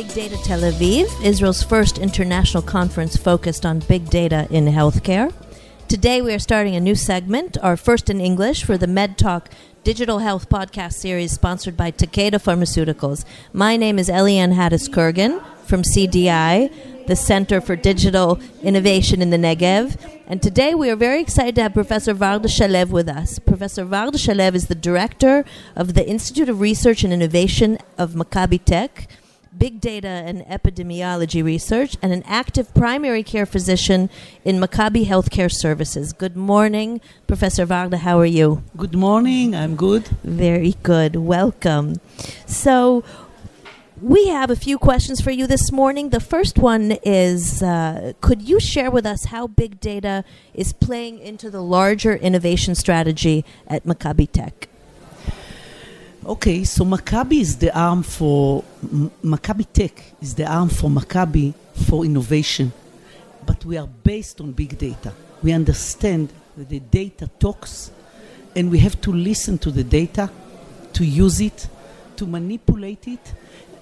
Big Data Tel Aviv, Israel's first international conference focused on big data in healthcare. Today we are starting a new segment, our first in English, for the Med Talk digital health podcast series sponsored by Takeda Pharmaceuticals. My name is Eliane Hattis Kurgan from CDI, the Center for Digital Innovation in the Negev. And today we are very excited to have Professor Varda Shalev with us. Professor Varda Shalev is the director of the Institute of Research and Innovation of Maccabi Tech big data and epidemiology research, and an active primary care physician in Maccabi Healthcare Services. Good morning, Professor Varda. How are you? Good morning. I'm good. Very good. Welcome. So, we have a few questions for you this morning. The first one is uh, Could you share with us how big data is playing into the larger innovation strategy at Maccabi Tech? Okay, so Maccabi is the arm for Maccabi Tech is the arm for Maccabi for innovation, but we are based on big data. We understand that the data talks, and we have to listen to the data, to use it, to manipulate it,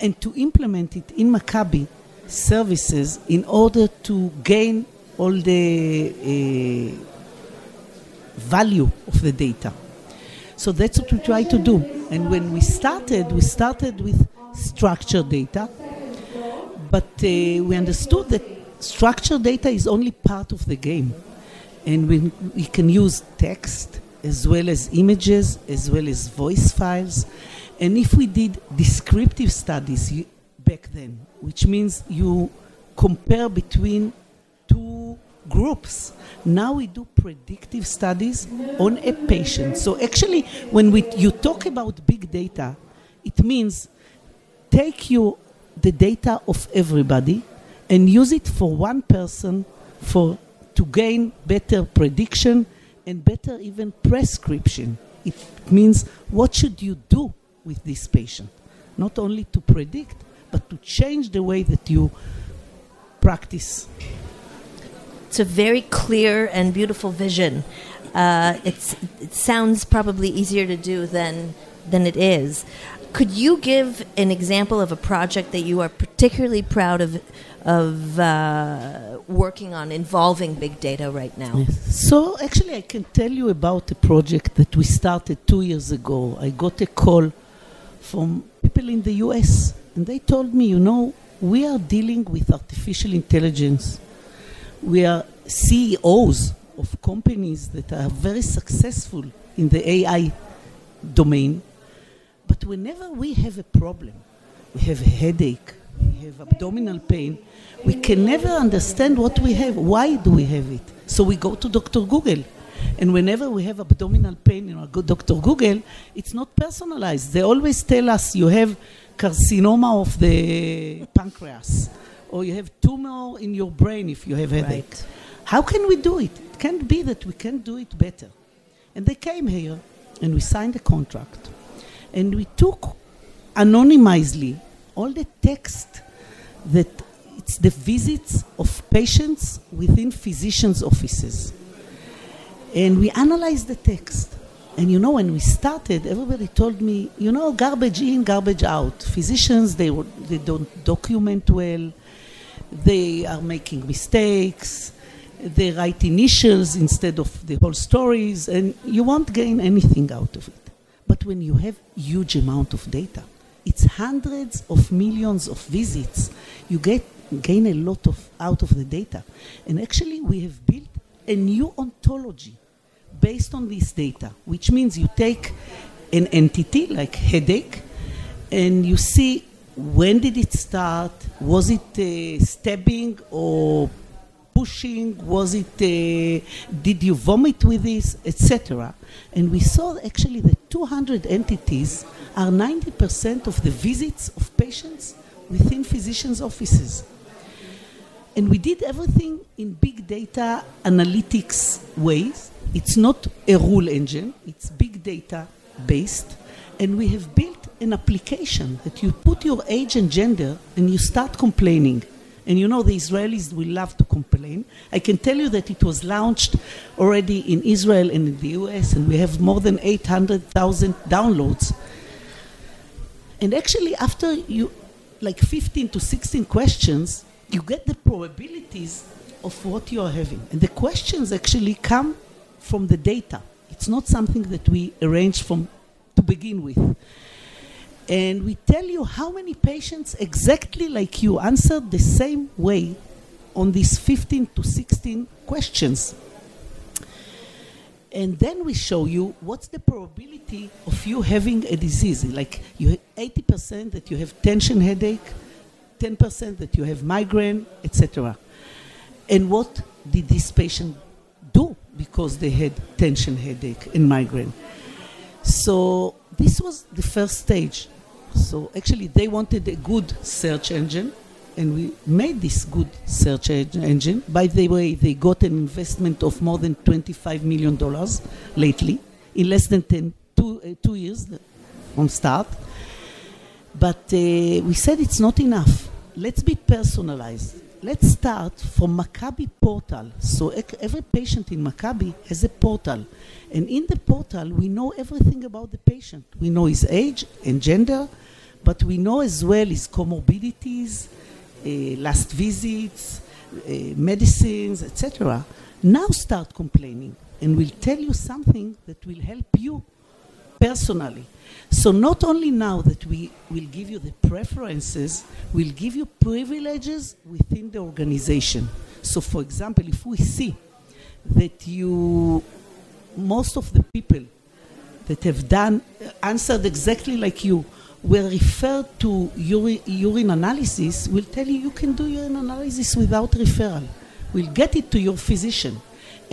and to implement it in Maccabi services in order to gain all the uh, value of the data. So that's what we try to do. And when we started, we started with structured data, but uh, we understood that structured data is only part of the game. And we, we can use text as well as images, as well as voice files. And if we did descriptive studies back then, which means you compare between groups. Now we do predictive studies on a patient. So actually, when we, you talk about big data, it means take you the data of everybody and use it for one person for to gain better prediction and better even prescription. It means what should you do with this patient? Not only to predict, but to change the way that you practice it's a very clear and beautiful vision. Uh, it sounds probably easier to do than than it is. Could you give an example of a project that you are particularly proud of of uh, working on involving big data right now? Yes. So actually, I can tell you about a project that we started two years ago. I got a call from people in the U.S. and they told me, you know, we are dealing with artificial intelligence we are CEOs of companies that are very successful in the AI domain. But whenever we have a problem, we have a headache, we have abdominal pain, we can never understand what we have. Why do we have it? So we go to Dr. Google. And whenever we have abdominal pain in our Dr. Google, it's not personalized. They always tell us you have carcinoma of the pancreas or you have tumor in your brain if you have headache. Right. How can we do it? It can't be that we can't do it better. And they came here and we signed a contract. And we took anonymously all the text that it's the visits of patients within physicians' offices. And we analyzed the text. And you know, when we started, everybody told me, you know, garbage in, garbage out. Physicians, they, they don't document well they are making mistakes, they write initials instead of the whole stories, and you won't gain anything out of it. But when you have huge amount of data, it's hundreds of millions of visits, you get gain a lot of out of the data. And actually we have built a new ontology based on this data, which means you take an entity like headache and you see when did it start? Was it uh, stabbing or pushing? Was it, uh, did you vomit with this, etc.? And we saw actually that 200 entities are 90% of the visits of patients within physicians' offices. And we did everything in big data analytics ways. It's not a rule engine, it's big data based. And we have built an application that you put your age and gender and you start complaining. And you know, the Israelis will love to complain. I can tell you that it was launched already in Israel and in the US, and we have more than 800,000 downloads. And actually, after you like 15 to 16 questions, you get the probabilities of what you are having. And the questions actually come from the data. It's not something that we arrange from to begin with. And we tell you how many patients exactly like you answered the same way on these 15 to 16 questions. And then we show you what's the probability of you having a disease. Like you 80% that you have tension headache, 10% that you have migraine, etc. And what did this patient do because they had tension headache and migraine? So this was the first stage. So actually, they wanted a good search engine, and we made this good search engine. By the way, they got an investment of more than $25 million lately, in less than 10, two, uh, two years from start. But uh, we said it's not enough. Let's be personalized. Let's start from Maccabi portal. So every patient in Maccabi has a portal. And in the portal, we know everything about the patient. We know his age and gender, but we know as well his comorbidities, uh, last visits, uh, medicines, etc. Now start complaining, and we'll tell you something that will help you personally. So not only now that we will give you the preferences, we'll give you privileges within the organization. So for example, if we see that you, most of the people that have done, answered exactly like you, were referred to uri- urine analysis, we'll tell you you can do urine analysis without referral. We'll get it to your physician.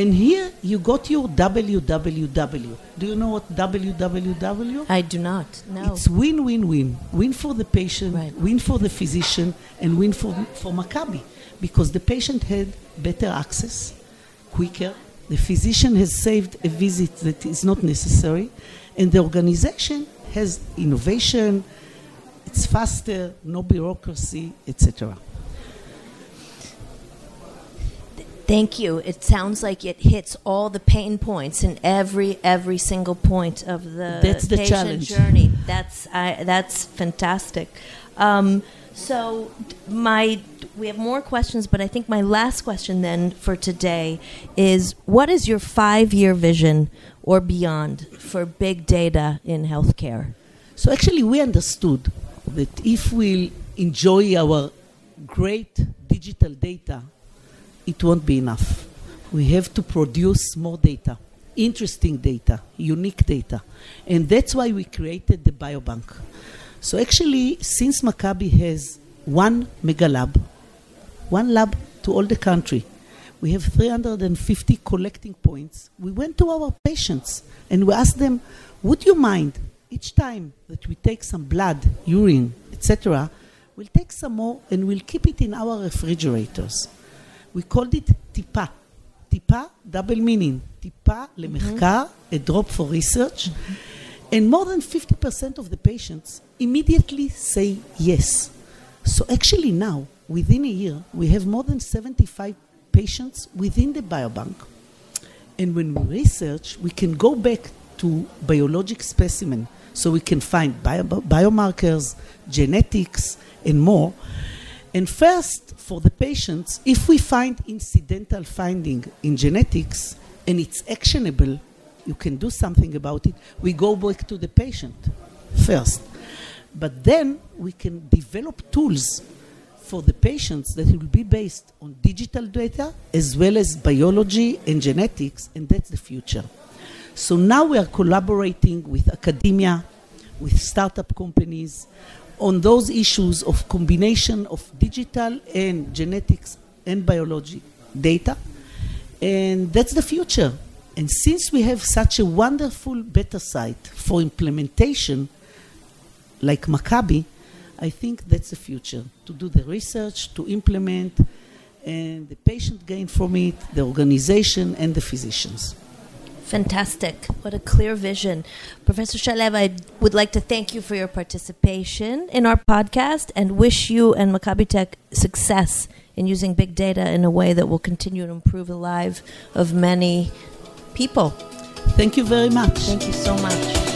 And here you got your www. Do you know what www? I do not. No. It's win win win. Win for the patient, Right. win for the physician, and win for, for Maccabi. Because the patient had better access, quicker. The physician has saved a visit that is not necessary. And the organization has innovation, it's faster, no bureaucracy, etc. Thank you. It sounds like it hits all the pain points in every every single point of the That's the patient challenge. journey. That's I, that's fantastic. Um, so my we have more questions, but I think my last question then for today is: What is your five year vision or beyond for big data in healthcare? So actually, we understood that if we enjoy our great digital data, it won't be enough. We have to produce more data, interesting data, unique data. And that's why we created the biobank. So actually, since Maccabi has one mega lab, one lab to all the country, we have 350 collecting points. We went to our patients and we asked them, would you mind each time that we take some blood, urine, etc., we'll take some more and we'll keep it in our refrigerators. We called it TIPA. TIPA, double meaning. TIPA למחקר, a drop for research. And more than 50% of the patients immediately say yes. So actually now, within a year, we have more than 75 patients within the biobank. And when we research, we can go back to biologic specimen. So we can find bio- biomarkers, genetics, and more. And first, for the patients, if we find incidental finding in genetics and it's actionable, you can do something about it, we go back to the patient first. But then we can develop tools for the patients that will be based on digital data as well as biology and genetics, and that's the future. So now we are collaborating with academia, with startup companies on those issues of combination of digital and genetics and biology data. And that's the future. And since we have such a wonderful beta site for implementation, like Maccabi, I think that's the future to do the research, to implement, and the patient gain from it, the organization, and the physicians. Fantastic. What a clear vision. Professor Shalev, I would like to thank you for your participation in our podcast and wish you and Maccabi Tech success in using big data in a way that will continue to improve the lives of many people. Thank you very much. Thank you so much.